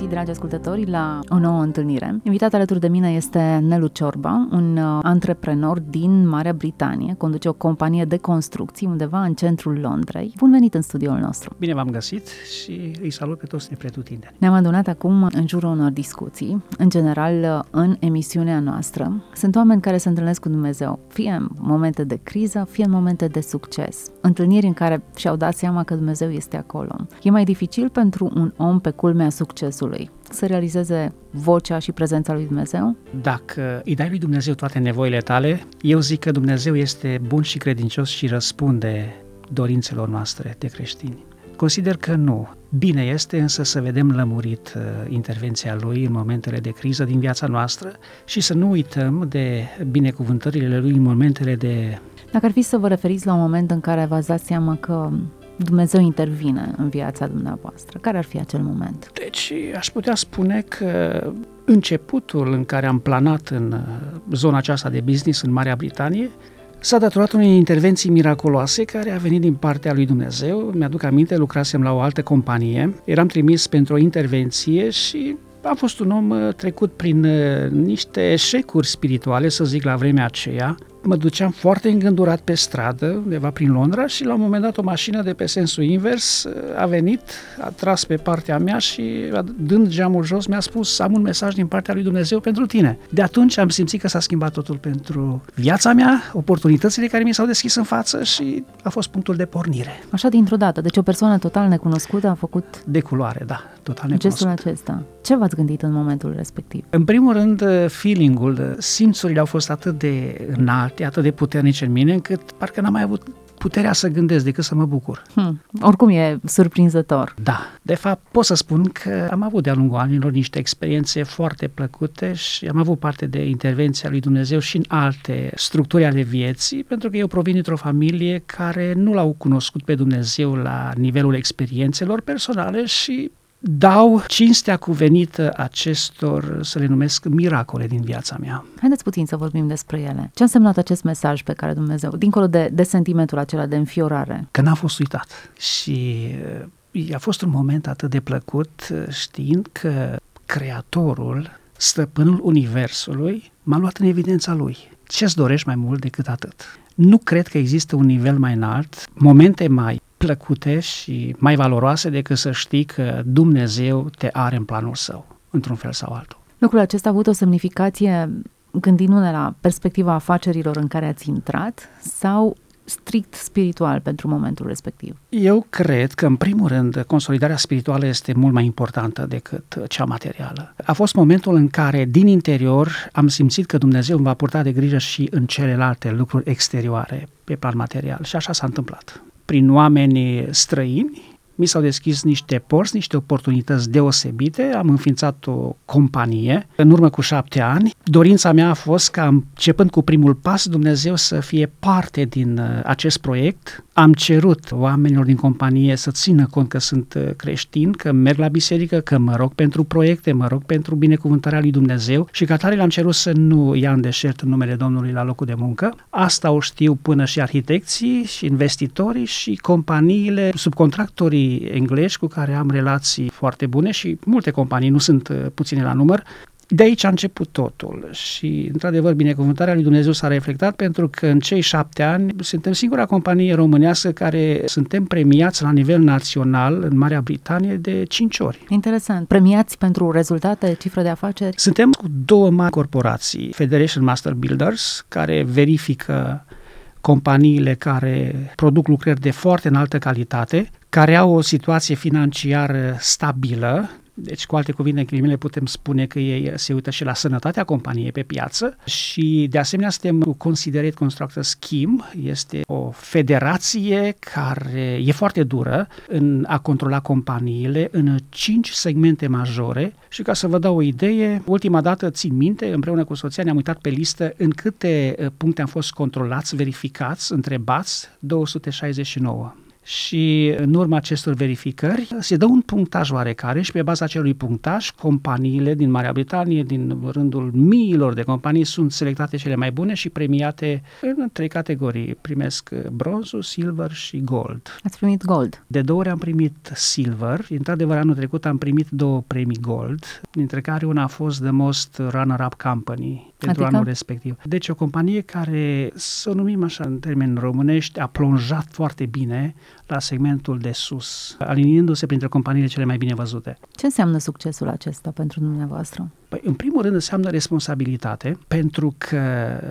Găsit, dragi ascultători, la o nouă întâlnire. Invitat alături de mine este Nelu Ciorba, un uh, antreprenor din Marea Britanie, conduce o companie de construcții undeva în centrul Londrei. Bun venit în studioul nostru! Bine v-am găsit și îi salut pe toți nepretutindeni. Ne-am adunat acum în jurul unor discuții, în general în emisiunea noastră. Sunt oameni care se întâlnesc cu Dumnezeu, fie în momente de criză, fie în momente de succes. Întâlniri în care și-au dat seama că Dumnezeu este acolo. E mai dificil pentru un om pe culmea succesului să realizeze vocea și prezența lui Dumnezeu? Dacă îi dai lui Dumnezeu toate nevoile tale, eu zic că Dumnezeu este bun și credincios și răspunde dorințelor noastre de creștini. Consider că nu. Bine este însă să vedem lămurit uh, intervenția Lui în momentele de criză din viața noastră și să nu uităm de binecuvântările Lui în momentele de... Dacă ar fi să vă referiți la un moment în care v-ați dat seama că Dumnezeu intervine în viața dumneavoastră? Care ar fi acel moment? Deci aș putea spune că începutul în care am planat în uh, zona aceasta de business în Marea Britanie s-a datorat unei intervenții miraculoase care a venit din partea lui Dumnezeu. Mi-aduc aminte, lucrasem la o altă companie, eram trimis pentru o intervenție și am fost un om uh, trecut prin uh, niște eșecuri spirituale, să zic, la vremea aceea, mă duceam foarte îngândurat pe stradă, undeva prin Londra și la un moment dat o mașină de pe sensul invers a venit, a tras pe partea mea și dând geamul jos mi-a spus am un mesaj din partea lui Dumnezeu pentru tine. De atunci am simțit că s-a schimbat totul pentru viața mea, oportunitățile care mi s-au deschis în față și a fost punctul de pornire. Așa dintr-o dată, deci o persoană total necunoscută a făcut... De culoare, da, total necunoscută. Gestul acesta. Ce v-ați gândit în momentul respectiv? În primul rând, feeling-ul, simțurile au fost atât de înalte înalte, atât de puternice în mine, încât parcă n-am mai avut puterea să gândesc decât să mă bucur. Hmm. Oricum e surprinzător. Da. De fapt, pot să spun că am avut de-a lungul anilor niște experiențe foarte plăcute și am avut parte de intervenția lui Dumnezeu și în alte structuri ale vieții, pentru că eu provin dintr-o familie care nu l-au cunoscut pe Dumnezeu la nivelul experiențelor personale și dau cinstea cuvenită acestor, să le numesc, miracole din viața mea. Haideți puțin să vorbim despre ele. Ce a însemnat acest mesaj pe care Dumnezeu, dincolo de, de sentimentul acela de înfiorare? Că n-a fost uitat și uh, a fost un moment atât de plăcut uh, știind că Creatorul, stăpânul Universului, m-a luat în evidența Lui. Ce-ți dorești mai mult decât atât? Nu cred că există un nivel mai înalt, momente mai plăcute și mai valoroase decât să știi că Dumnezeu te are în planul său, într-un fel sau altul. Lucrul acesta a avut o semnificație gândindu-ne la perspectiva afacerilor în care ați intrat sau strict spiritual pentru momentul respectiv? Eu cred că, în primul rând, consolidarea spirituală este mult mai importantă decât cea materială. A fost momentul în care, din interior, am simțit că Dumnezeu îmi va purta de grijă și în celelalte lucruri exterioare, pe plan material. Și așa s-a întâmplat prin oameni străini, mi s-au deschis niște porți, niște oportunități deosebite, am înființat o companie în urmă cu șapte ani. Dorința mea a fost ca, începând cu primul pas, Dumnezeu să fie parte din uh, acest proiect. Am cerut oamenilor din companie să țină cont că sunt uh, creștini, că merg la biserică, că mă rog pentru proiecte, mă rog pentru binecuvântarea lui Dumnezeu și ca tare le-am cerut să nu ia în deșert în numele Domnului la locul de muncă. Asta o știu până și arhitecții și investitorii și companiile, subcontractorii englezi cu care am relații foarte bune și multe companii, nu sunt uh, puține la număr, de aici a început totul și, într-adevăr, binecuvântarea lui Dumnezeu s-a reflectat pentru că în cei șapte ani suntem singura companie românească care suntem premiați la nivel național în Marea Britanie de cinci ori. Interesant. Premiați pentru rezultate, cifră de afaceri? Suntem cu două mari corporații, Federation Master Builders, care verifică companiile care produc lucrări de foarte înaltă calitate, care au o situație financiară stabilă, Deci, cu alte cuvinte, în ghilimele putem spune că ei se uită și la sănătatea companiei pe piață. Și, de asemenea, suntem cu Considerate Constructor Scheme. Este o federație care e foarte dură în a controla companiile în cinci segmente majore. Și ca să vă dau o idee, ultima dată țin minte, împreună cu soția ne-am uitat pe listă în câte uh, puncte am fost controlați, verificați, întrebați, 269 și în urma acestor verificări se dă un punctaj oarecare și pe baza acelui punctaj companiile din Marea Britanie, din rândul miilor de companii, sunt selectate cele mai bune și premiate în trei categorii. Primesc bronzul, silver și gold. Ați primit gold. De două ori am primit silver. Într-adevăr, anul trecut am primit două premii gold, dintre care una a fost The Most Runner-Up Company pentru Adică? anul respectiv. Deci o companie care, să o numim așa în termeni românești, a plonjat foarte bine la segmentul de sus, aliniindu-se printre companiile cele mai bine văzute. Ce înseamnă succesul acesta pentru dumneavoastră? Păi, în primul rând înseamnă responsabilitate, pentru că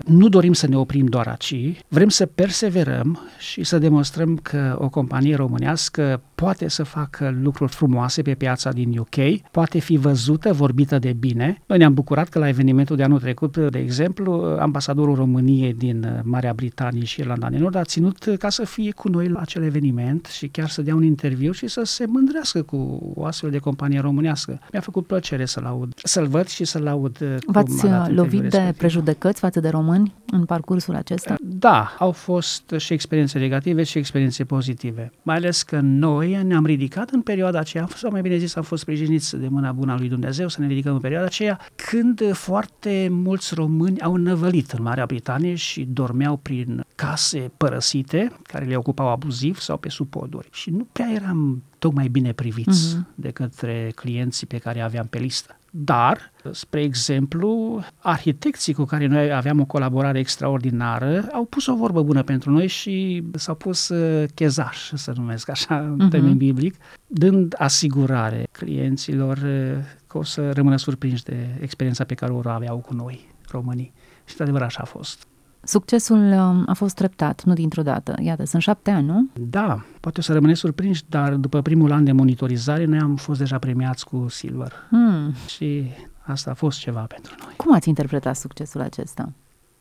nu dorim să ne oprim doar aici, vrem să perseverăm și să demonstrăm că o companie românească poate să facă lucruri frumoase pe piața din UK, poate fi văzută, vorbită de bine. Noi ne-am bucurat că la evenimentul de anul trecut, de exemplu, ambasadorul României din Marea Britanie și Irlanda de Nord a ținut ca să fie cu noi la acel eveniment și chiar să dea un interviu și să se mândrească cu o astfel de companie românească. Mi-a făcut plăcere să-l aud, să-l văd și să-l aud uh, cum V-ați a dat uh, lovit interviul de respectiv. prejudecăți față de români în parcursul acesta? Da, au fost și experiențe negative și experiențe pozitive. Mai ales că noi ne-am ridicat în perioada aceea, sau mai bine zis, am fost sprijiniți de mâna bună a lui Dumnezeu să ne ridicăm în perioada aceea, când foarte mulți români au năvălit în Marea Britanie și dormeau prin case părăsite, care le ocupau abuziv sau pe sub poduri. Și nu prea eram tocmai bine priviți Mhm. de către clienții pe care aveam pe listă. Dar, spre exemplu, arhitecții cu care noi aveam o colaborare extraordinară au pus o vorbă bună pentru noi și s-au pus uh, chezaș, să numesc așa, în Mhm. termen biblic, dând asigurare clienților uh, că o să rămână surprinși de experiența pe care o aveau cu noi, românii. Și, de adevăr, așa a fost. Succesul um, a fost treptat, nu dintr-o dată. Iată, sunt șapte ani, nu? Da, poate o să rămâneți surprinși, dar după primul an de monitorizare, noi am fost deja premiați cu Silver. Hmm. Și asta a fost ceva pentru noi. Cum ați interpretat succesul acesta?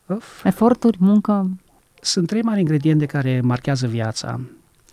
Of. Eforturi, muncă? Sunt trei mari ingrediente care marchează viața.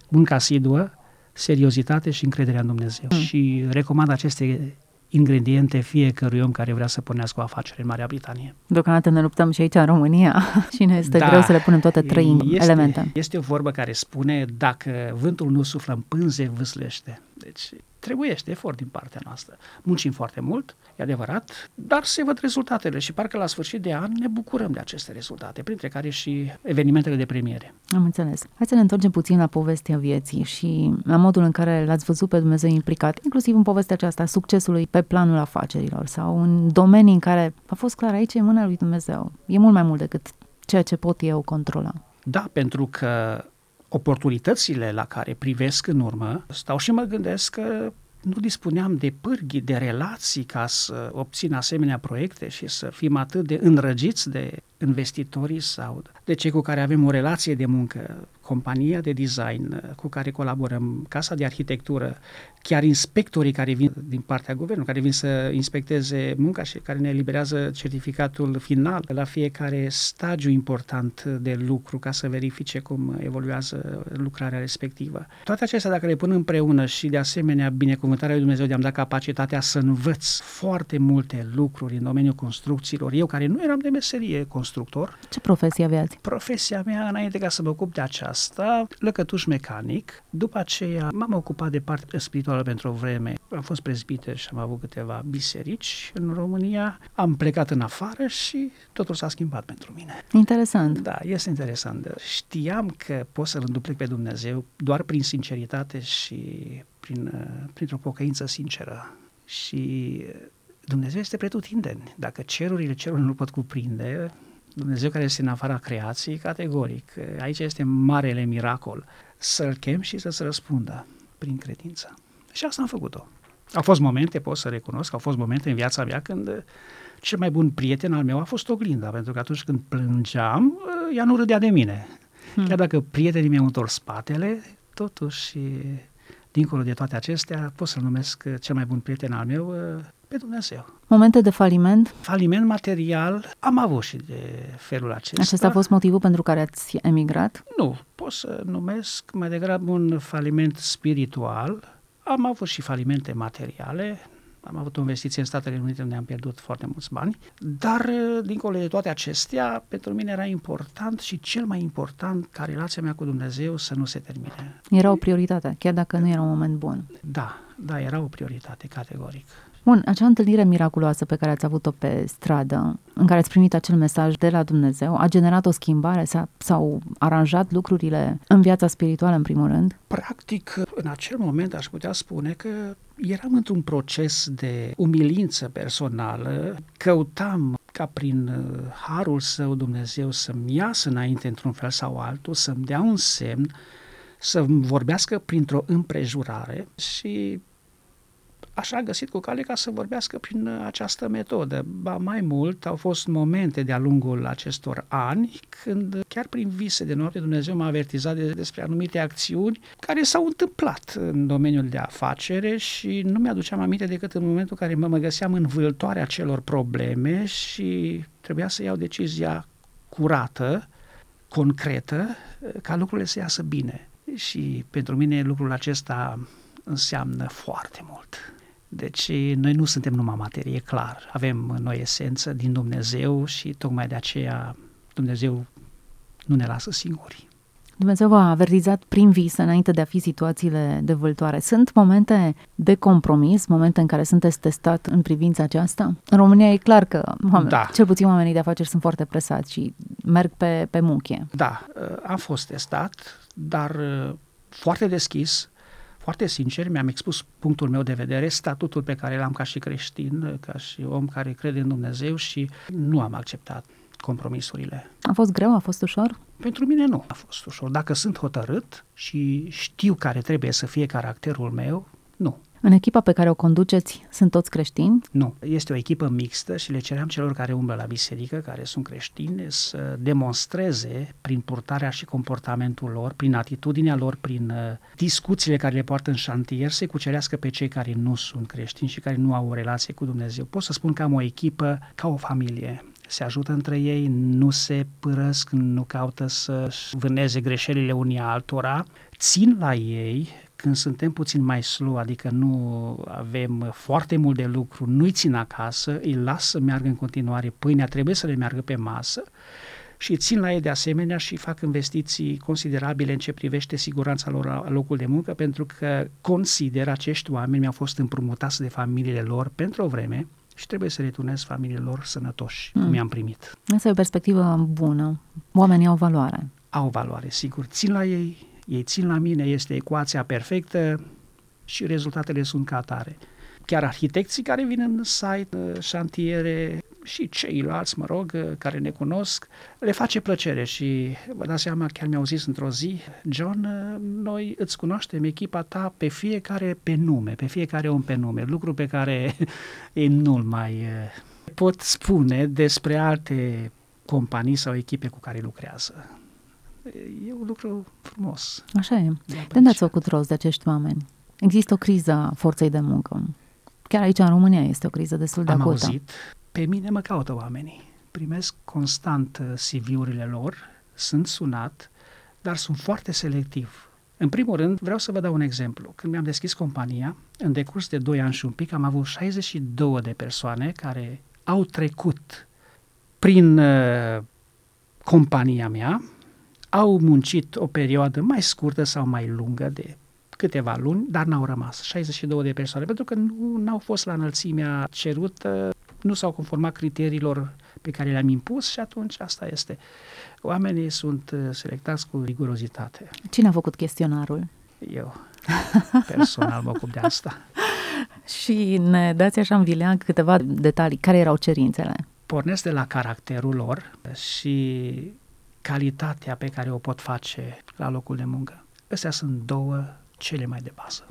Munca asiduă, seriozitate și încrederea în Dumnezeu. Mm. Și recomand aceste ingrediente fiecărui om care vrea să pornească o afacere în Marea Britanie. Deocamdată ne luptăm și aici în România și ne este Da, greu să le punem toate trei este, elemente. Este o vorbă care spune, dacă vântul nu suflă în pânze, vâslește. Deci trebuiește efort din partea noastră. Muncim foarte mult, e adevărat, dar se văd rezultatele și parcă la sfârșit de an ne bucurăm de aceste rezultate, printre care și evenimentele de premiere. Am înțeles. Hai să ne întoarcem puțin la povestea vieții și la modul în care l-ați văzut pe Dumnezeu implicat, inclusiv în povestea aceasta a succesului pe planul afacerilor sau în domenii în care a fost clar, aici e mâna lui Dumnezeu. E mult mai mult decât ceea ce pot eu controla. Da, pentru că oportunitățile la care privesc în urmă, stau și mă gândesc că nu dispuneam de pârghii, de relații ca să obțin asemenea proiecte și să fim atât de înrăgiți de investitorii sau de cei cu care avem o relație de muncă, compania de design cu care colaborăm, casa de arhitectură, chiar inspectorii care vin din partea guvernului, care vin să inspecteze munca și care ne eliberează certificatul final la fiecare stagiu important de lucru ca să verifice cum evoluează lucrarea respectivă. Toate acestea, dacă le pun împreună și de asemenea binecuvântarea lui Dumnezeu de a-mi da capacitatea să învăț foarte multe lucruri în domeniul construcțiilor, eu care nu eram de meserie constructor, Ce profesie aveați? Profesia mea, înainte ca să mă ocup de aceasta, lăcătuș mecanic. După aceea m-am ocupat de partea spirituală pentru o vreme. Am fost prezbiter și am avut câteva biserici în România. Am plecat în afară și totul s-a schimbat pentru mine. Interesant. Da, este interesant. Știam că pot să-L înduplec pe Dumnezeu doar prin sinceritate și prin, uh, printr-o pocăință sinceră. Și Dumnezeu este pretutindeni. Dacă cerurile cerurile nu pot cuprinde, Dumnezeu care este în afara creației, categoric. Aici este marele miracol. Să-L chem și să-ți răspundă prin credință. Și asta am făcut-o. Au fost momente, pot să recunosc, au fost momente în viața mea când cel mai bun prieten al meu a fost oglinda, pentru că atunci când plângeam, ea nu râdea de mine. Hmm. Chiar dacă prietenii mi-au întors spatele, totuși dincolo de toate acestea, pot să-l numesc uh, cel mai bun prieten al meu, uh, pe Dumnezeu. Momente de faliment? Faliment material am avut și de felul acesta. Acesta a fost motivul pentru care ați emigrat? Nu, pot să numesc mai degrabă un faliment spiritual. Am avut și falimente materiale, am avut o investiție în Statele Unite unde am pierdut foarte mulți bani, dar dincolo de toate acestea, pentru mine era important și cel mai important ca relația mea cu Dumnezeu să nu se termine. Era o prioritate, chiar dacă nu era un moment bun. Da, da, era o prioritate, categoric. Bun, acea întâlnire miraculoasă pe care ați avut-o pe stradă, în care ați primit acel mesaj de la Dumnezeu, a generat o schimbare? S-a, s-au aranjat lucrurile în viața spirituală, în primul rând? Practic, în acel moment aș putea spune că eram într-un proces de umilință personală, căutam ca prin uh, harul său Dumnezeu să-mi iasă înainte într-un fel sau altul, să-mi dea un semn, să vorbească printr-o împrejurare și așa a găsit cu cale ca să vorbească prin această metodă. Ba mai mult, au fost momente de-a lungul acestor ani când chiar prin vise de noapte Dumnezeu m-a avertizat de, despre anumite acțiuni care s-au întâmplat în domeniul de afacere și nu mi-aduceam aminte decât în momentul în care mă, mă găseam în vâltoarea celor probleme și trebuia să iau decizia curată, concretă, ca lucrurile să iasă bine. Și pentru mine lucrul acesta înseamnă foarte mult. Deci noi nu suntem numai materie, clar. Avem noi esență din Dumnezeu și tocmai de aceea Dumnezeu nu ne lasă singuri. Dumnezeu v-a avertizat prin vis înainte de a fi situațiile de vâltoare. Sunt momente de compromis, momente în care sunteți testat în privința aceasta? În România e clar că oameni, da. cel puțin oamenii de afaceri sunt foarte presați și merg pe, pe muchie. Da, am fost testat, dar foarte deschis, foarte sincer, mi-am expus punctul meu de vedere, statutul pe care l-am ca și creștin, ca și om care crede în Dumnezeu și nu am acceptat compromisurile. A fost greu? A fost ușor? Pentru mine nu a fost ușor. Dacă sunt hotărât și știu care trebuie să fie caracterul meu, nu. În echipa pe care o conduceți sunt toți creștini? Nu, este o echipă mixtă și le ceream celor care umblă la biserică, care sunt creștini, să demonstreze prin purtarea și comportamentul lor, prin atitudinea lor, prin uh, discuțiile care le poartă în șantier, să cucerească pe cei care nu sunt creștini și care nu au o relație cu Dumnezeu. Pot să spun că am o echipă ca o familie se ajută între ei, nu se părăsc, nu caută să vâneze greșelile unii altora, țin la ei, când suntem puțin mai slow, adică nu avem foarte mult de lucru, nu-i țin acasă, îi las să meargă în continuare, pâinea trebuie să le meargă pe masă și țin la ei de asemenea și fac investiții considerabile în ce privește siguranța lor la locul de muncă, pentru că consider acești oameni mi-au fost împrumutați de familiile lor pentru o vreme și trebuie să returnez familiile lor sănătoși, mm. cum i-am primit. Asta e o perspectivă bună. Oamenii au valoare. Au valoare, sigur. Țin la ei, ei țin la mine, este ecuația perfectă și rezultatele sunt ca atare. Chiar arhitecții care vin în site, uh, șantiere și ceilalți, mă rog, uh, care ne cunosc, le face plăcere și vă dați seama, chiar mi-au zis într-o zi, John, uh, noi îți cunoaștem echipa ta pe fiecare pe nume, pe fiecare om pe nume, lucru pe care ei nu-l mai pot spune despre alte companii sau echipe cu care lucrează e un lucru frumos. Așa e. De unde ați făcut rost de acești oameni? Există o criză a forței de muncă. Chiar aici, în România, este o criză destul de Am acută. auzit. Pe mine mă caută oamenii. Primesc constant uh, CV-urile lor, sunt sunat, dar sunt foarte selectiv. În primul rând, vreau să vă dau un exemplu. Când mi-am deschis compania, în decurs de 2 ani și un pic, am avut 62 de persoane care au trecut prin uh, compania mea, au muncit o perioadă mai scurtă sau mai lungă de câteva luni, dar n-au rămas 62 de persoane, pentru că nu au fost la înălțimea cerută, nu s-au conformat criteriilor pe care le-am impus și atunci asta este. Oamenii sunt uh, selectați cu rigurozitate. Cine a făcut chestionarul? Eu, personal, mă ocup de asta. și ne dați așa în vileag câteva detalii. Care erau cerințele? Pornesc de la caracterul lor și calitatea pe care o pot face la locul de muncă. Astea sunt două cele mai de bază.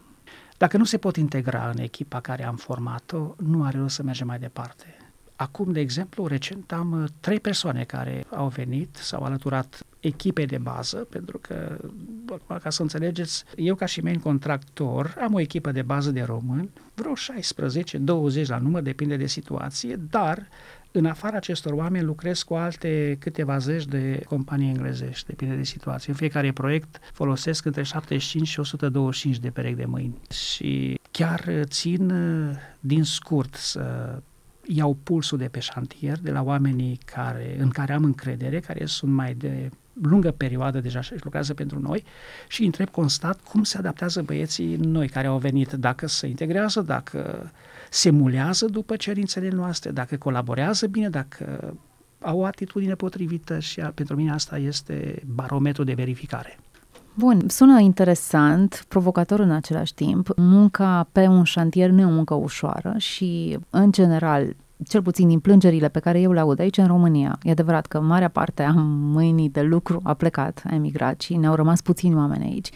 Dacă nu se pot integra în echipa care am format-o, nu are rost să mergem mai departe. Acum, de exemplu, recent am uh, trei persoane care au venit, s-au alăturat echipei de bază, pentru că ca să înțelegeți, eu ca și main contractor am o echipă de bază de români, vreo 16-20 la număr, depinde de situație, dar în afara acestor oameni lucrez cu alte câteva zeci de companii englezești, depinde de situație. În fiecare proiect folosesc între 75 și 125 de perechi de mâini și chiar țin din scurt să iau pulsul de pe șantier de la oamenii care, în care am încredere, care sunt mai de lungă perioadă deja și lucrează pentru noi și îi întreb constat cum se adaptează băieții noi care au venit, dacă se integrează, dacă se mulează după cerințele noastre, dacă colaborează bine, dacă au o atitudine potrivită și pentru mine asta este barometru de verificare. Bun, sună interesant, provocator în același timp. Munca pe un șantier nu e o muncă ușoară și, în general, cel puțin din plângerile pe care eu le aud aici în România, e adevărat că marea parte a mâinii de lucru a plecat, a emigrat și ne-au rămas puțini oameni aici.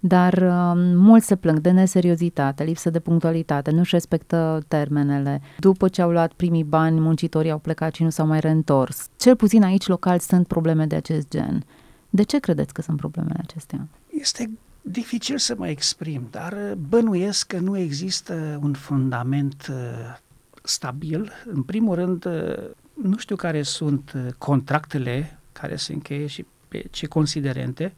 Dar uh, mulți se plâng de neseriozitate, lipsă de punctualitate, nu-și respectă termenele. După ce au luat primii bani, muncitorii au plecat și nu s-au mai reîntors. Cel puțin aici local sunt probleme de acest gen. De ce credeți că sunt problemele acestea? Este dificil să mă exprim, dar bănuiesc că nu există un fundament uh, stabil. În primul rând, uh, nu știu care sunt uh, contractele care se încheie și pe ce considerente.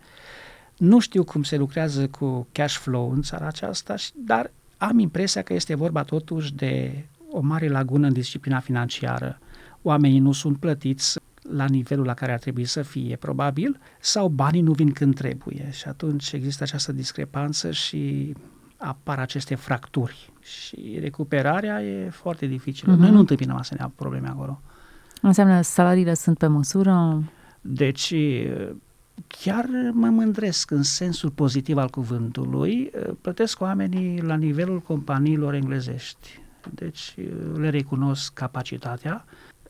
Nu știu cum se lucrează cu cash flow în țara aceasta, dar am impresia că este vorba totuși de o mare lagună în disciplina financiară. Oamenii nu sunt plătiți la nivelul la care ar trebui să fie, probabil, sau banii nu vin când trebuie. Și atunci există această discrepanță și apar aceste fracturi și recuperarea e foarte dificilă. Uh-huh. Noi nu întâmpinăm asemenea probleme acolo. Înseamnă salariile sunt pe măsură? Deci chiar mă mândresc în sensul pozitiv al cuvântului, plătesc oamenii la nivelul companiilor englezești. Deci le recunosc capacitatea.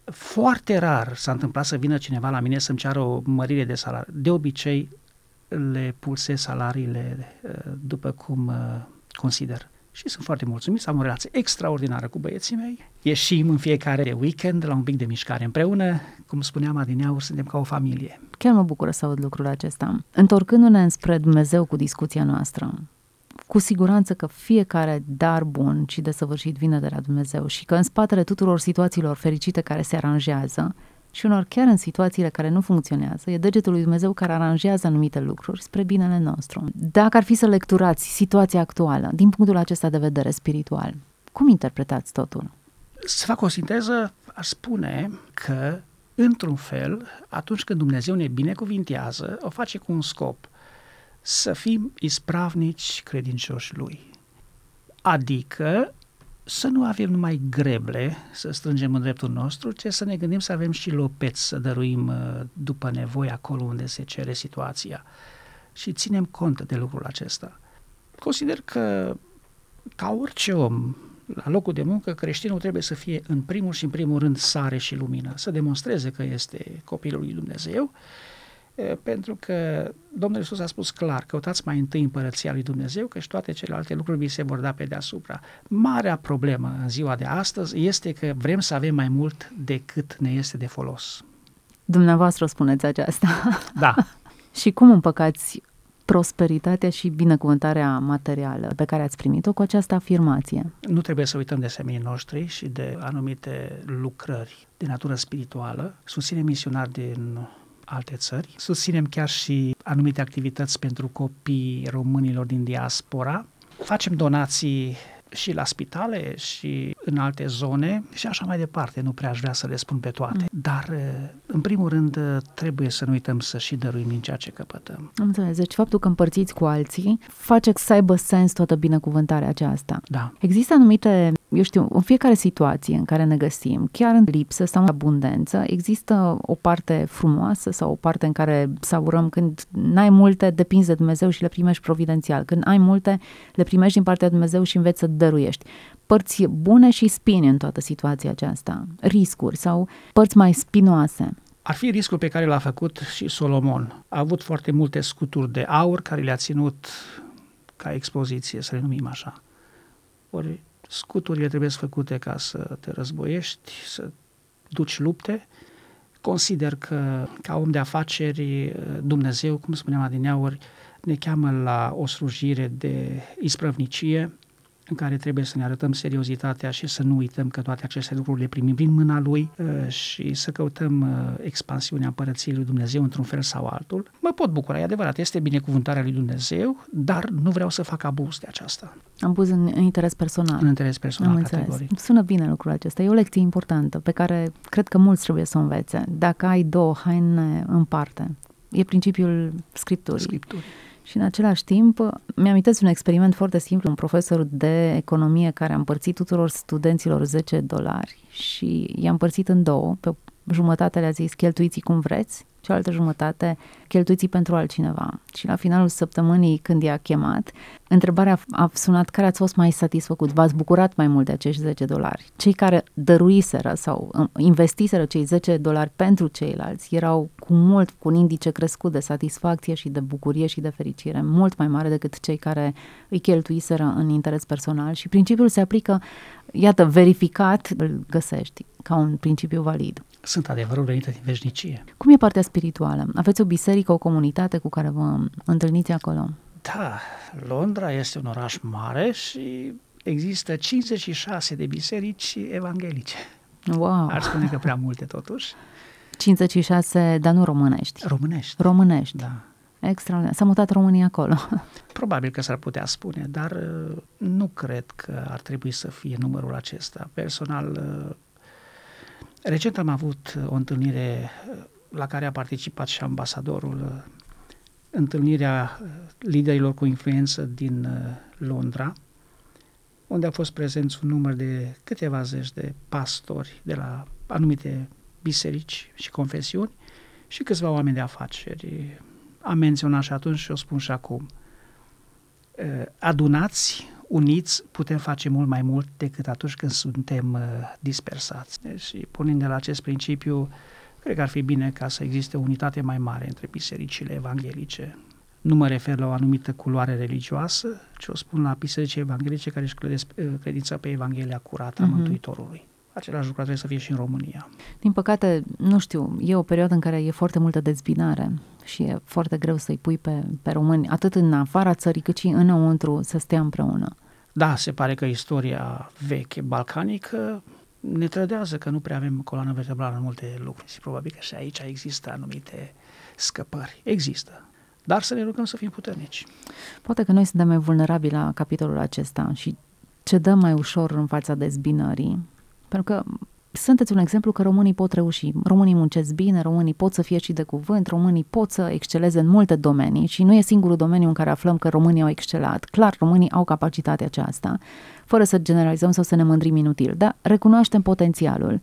Foarte rar s-a întâmplat să vină cineva la mine să-mi ceară o mărire de salariu. De obicei le pulsez salariile după cum consider. Și sunt foarte mulțumit să am o relație extraordinară cu băieții mei. Ieșim în fiecare weekend la un pic de mișcare împreună. Cum spuneam adineauri, suntem ca o familie. Chiar mă bucură să aud lucrul acesta. Întorcându-ne înspre Dumnezeu cu discuția noastră, cu siguranță că fiecare dar bun și desăvârșit vine de la Dumnezeu și că în spatele tuturor situațiilor fericite care se aranjează, și unor chiar în situațiile care nu funcționează, e degetul lui Dumnezeu care aranjează anumite lucruri spre binele nostru. Dacă ar fi să lecturați situația actuală din punctul acesta de vedere spiritual, cum interpretați totul? Să fac o sinteză, aș spune că, într-un fel, atunci când Dumnezeu ne binecuvintează, o face cu un scop, să fim ispravnici credincioși Lui. Adică să nu avem numai greble să strângem în dreptul nostru, ci să ne gândim să avem și lopeți să dăruim uh, după nevoie acolo unde se cere situația. Și ținem cont de lucrul acesta. Consider că, ca orice om, la locul de muncă, creștinul trebuie să fie în primul și în primul rând sare și lumină, să demonstreze că este copilul lui Dumnezeu pentru că Domnul Iisus a spus clar, căutați mai întâi împărăția lui Dumnezeu, că și toate celelalte lucruri vi se vor da pe deasupra. Marea problemă în ziua de astăzi este că vrem să avem mai mult decât ne este de folos. Dumneavoastră spuneți aceasta. Da. și cum împăcați prosperitatea și binecuvântarea materială pe care ați primit-o cu această afirmație? Nu trebuie să uităm de semenii noștri și de anumite lucrări de natură spirituală. Susține misionari din alte țări. Susținem chiar și anumite activități pentru copii românilor din diaspora. Facem donații și la spitale și în alte zone și așa mai departe. Nu prea aș vrea să le spun pe toate. Mm. Dar, în primul rând, trebuie să nu uităm să și dăruim din ceea ce căpătăm. Am înțeles. Deci faptul că împărțiți cu alții face să aibă sens toată binecuvântarea aceasta. Da. Există anumite eu știu, în fiecare situație în care ne găsim, chiar în lipsă sau în abundență, există o parte frumoasă sau o parte în care saurăm când n-ai multe, depinzi de Dumnezeu și le primești providențial. Când ai multe, le primești din partea Dumnezeu și înveți să dăruiești. Părți bune și spini în toată situația aceasta, riscuri sau părți mai spinoase. Ar fi riscul pe care l-a făcut și Solomon. A avut foarte multe scuturi de aur care le-a ținut ca expoziție, să le numim așa. Ori scuturile trebuie să făcute ca să te războiești, să duci lupte. Consider că, ca om de afaceri, Dumnezeu, cum spuneam adineauri, ne cheamă la o slujire de isprăvnicie, în care trebuie să ne arătăm seriozitatea și să nu uităm că toate aceste lucruri le primim prin mâna Lui uh, și să căutăm uh, expansiunea Împărăției Lui Dumnezeu într-un fel sau altul. Mă pot bucura, e adevărat, este binecuvântarea Lui Dumnezeu, dar nu vreau să fac abuz de aceasta. Abuz în, în interes personal. În interes personal, Am categoric. Sună bine lucrul acesta. E o lecție importantă pe care cred că mulți trebuie să o învețe. Dacă ai două haine în parte, e principiul Scripturii. Scripturii. Și în același timp, mi-am un experiment foarte simplu, un profesor de economie care a împărțit tuturor studenților 10 dolari și i-a împărțit în două, pe jumătate le-a zis cheltuiți cum vreți cealaltă jumătate cheltuiți pentru altcineva. Și la finalul săptămânii, când i-a chemat, întrebarea a sunat care ați fost mai satisfăcut, v-ați bucurat mai mult de acești 10 dolari. Cei care dăruiseră sau um, investiseră cei 10 dolari pentru ceilalți erau cu mult, cu un indice crescut de satisfacție și de bucurie și de fericire, mult mai mare decât cei care îi cheltuiseră în interes personal și principiul se aplică, iată, verificat, îl găsești ca un principiu valid sunt adevărul venite din veșnicie. Cum e partea spirituală? Aveți o biserică, o comunitate cu care vă întâlniți acolo? Da, Londra este un oraș mare și există 56 de biserici evanghelice. Wow! Ar spune că prea multe totuși. 56, dar nu românești. Românești. Românești. Da. Extraordinar. S-a mutat România acolo. Probabil că s-ar putea spune, dar uh, nu cred că ar trebui să fie numărul acesta. Personal, uh, Recent am avut uh, o întâlnire uh, la care a participat și ambasadorul, uh, întâlnirea liderilor cu influență din Londra, unde a fost prezenți un număr de câteva zeci de pastori de la anumite biserici și confesiuni și câțiva oameni de afaceri. Am menționat și atunci și o spun și acum. Adunați uniți putem face mult mai mult decât atunci când suntem uh, dispersați. Și pornind de la acest principiu, cred că ar fi bine ca să existe o unitate mai mare între bisericile evanghelice. Nu mă refer la o anumită culoare religioasă, ci o spun la bisericile evanghelice care își uh, credința pe Evanghelia curată a uh-huh. Mântuitorului. Același lucru trebuie să fie și în România. Din păcate, nu știu, e o perioadă în care e foarte multă dezbinare și e foarte greu să-i pui pe, pe români, atât în afara țării, cât și înăuntru, să stea împreună. Da, se pare că istoria veche balcanică ne trădează că nu prea avem coloană vertebrală în multe lucruri și probabil că și aici există anumite scăpări. Există. Dar să ne rugăm să fim puternici. Poate că noi suntem mai vulnerabili la capitolul acesta și cedăm mai ușor în fața dezbinării, pentru că sunteți un exemplu că românii pot reuși. Românii muncesc bine, românii pot să fie și de cuvânt, românii pot să exceleze în multe domenii și nu e singurul domeniu în care aflăm că românii au excelat. Clar, românii au capacitatea aceasta, fără să generalizăm sau să ne mândrim inutil, dar recunoaștem potențialul.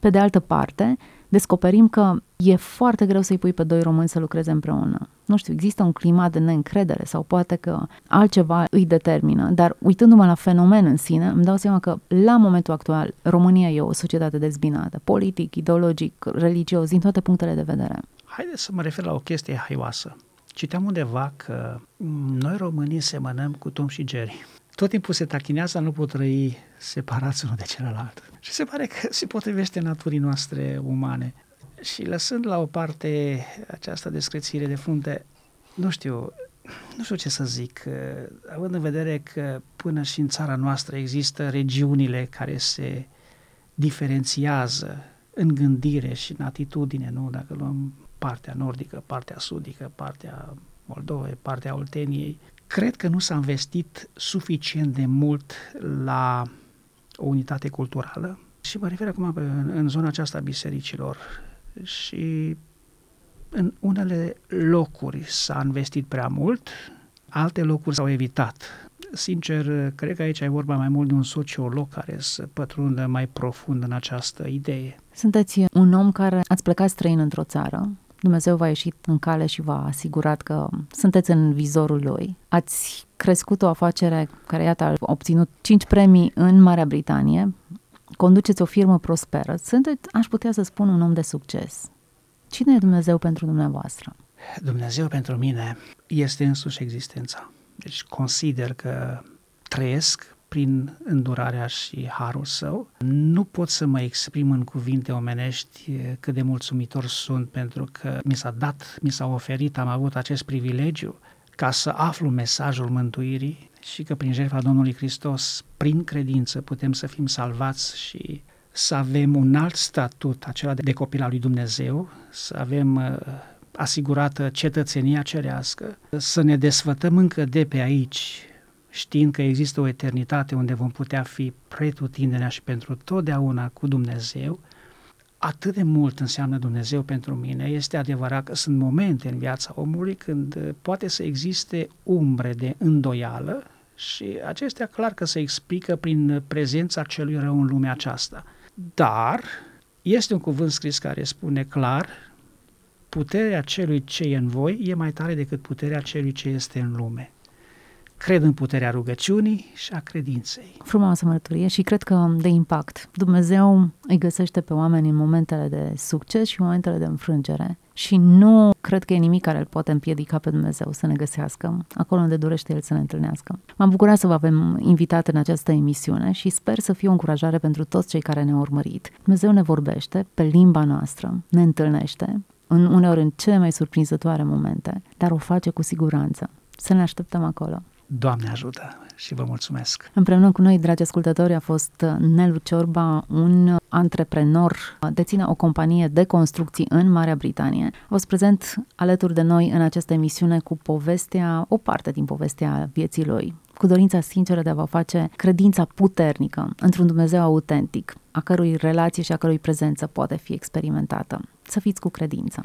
Pe de altă parte, descoperim că e foarte greu să-i pui pe doi români să lucreze împreună. Nu știu, există un climat de neîncredere sau poate că altceva îi determină, dar uitându-mă la fenomen în sine, îmi dau seama că la momentul actual România e o societate dezbinată, politic, ideologic, religios, din toate punctele de vedere. Haideți să mă refer la o chestie haioasă. Citeam undeva că noi românii semănăm cu Tom și Jerry tot timpul se tachinează, nu pot trăi separați unul de celălalt. Și se pare că se potrivește naturii noastre umane. Și lăsând la o parte această descriere de frunte, nu știu, nu știu ce să zic, având în vedere că până și în țara noastră există regiunile care se diferențiază în gândire și în atitudine, nu? Dacă luăm partea nordică, partea sudică, partea Moldovei, partea Olteniei, Cred că nu s-a investit suficient de mult la o unitate culturală și mă refer acum în, în zona aceasta a bisericilor și în unele locuri s-a investit prea mult, alte locuri s-au evitat. Sincer, cred că aici e vorba mai mult de un sociolog care să pătrundă mai profund în această idee. Sunteți un om care ați plecat străin într-o țară, Dumnezeu v-a ieșit în cale și v-a asigurat că sunteți în vizorul lui. Ați crescut o afacere care, iată, a obținut 5 premii în Marea Britanie, conduceți o firmă prosperă, sunteți, aș putea să spun, un om de succes. Cine e Dumnezeu pentru dumneavoastră? Dumnezeu pentru mine este însuși existența. Deci consider că trăiesc prin îndurarea și harul său. Nu pot să mă exprim în cuvinte omenești cât de mulțumitor sunt pentru că mi s-a dat, mi s-a oferit, am avut acest privilegiu ca să aflu mesajul mântuirii și că prin jertfa Domnului Hristos, prin credință, putem să fim salvați și să avem un alt statut, acela de copil al lui Dumnezeu, să avem uh, asigurată cetățenia cerească, să ne desfătăm încă de pe aici, știind că există o eternitate unde vom putea fi pretutindenea și pentru totdeauna cu Dumnezeu, atât de mult înseamnă Dumnezeu pentru mine. Este adevărat că sunt momente în viața omului când uh, poate să existe umbre de îndoială și acestea clar că se explică prin prezența celui rău în lumea aceasta. Dar este un cuvânt scris care spune clar, puterea celui ce e în voi e mai tare decât puterea celui ce este în lume. Cred în puterea rugăciunii și a credinței. Frumoasă mărturie și cred că de impact. Dumnezeu îi găsește pe oameni în momentele de succes și momentele de înfrângere și nu cred că e nimic care îl poate împiedica pe Dumnezeu să ne găsească acolo unde dorește El să ne întâlnească. M-am bucurat să vă avem invitat în această emisiune și sper să fie o încurajare pentru toți cei care ne-au urmărit. Dumnezeu ne vorbește pe limba noastră, ne întâlnește, în uneori în cele mai surprinzătoare momente, dar o face cu siguranță. Să ne așteptăm acolo. Doamne ajută și vă mulțumesc! Împreună cu noi, dragi ascultători, a fost Nelu Ciorba, un antreprenor, deține o companie de construcții în Marea Britanie. A fost prezent alături de noi în această emisiune cu povestea, o parte din povestea vieții lui, cu dorința sinceră de a vă face credința puternică într-un Dumnezeu autentic, a cărui relație și a cărui prezență poate fi experimentată. Să fiți cu credință!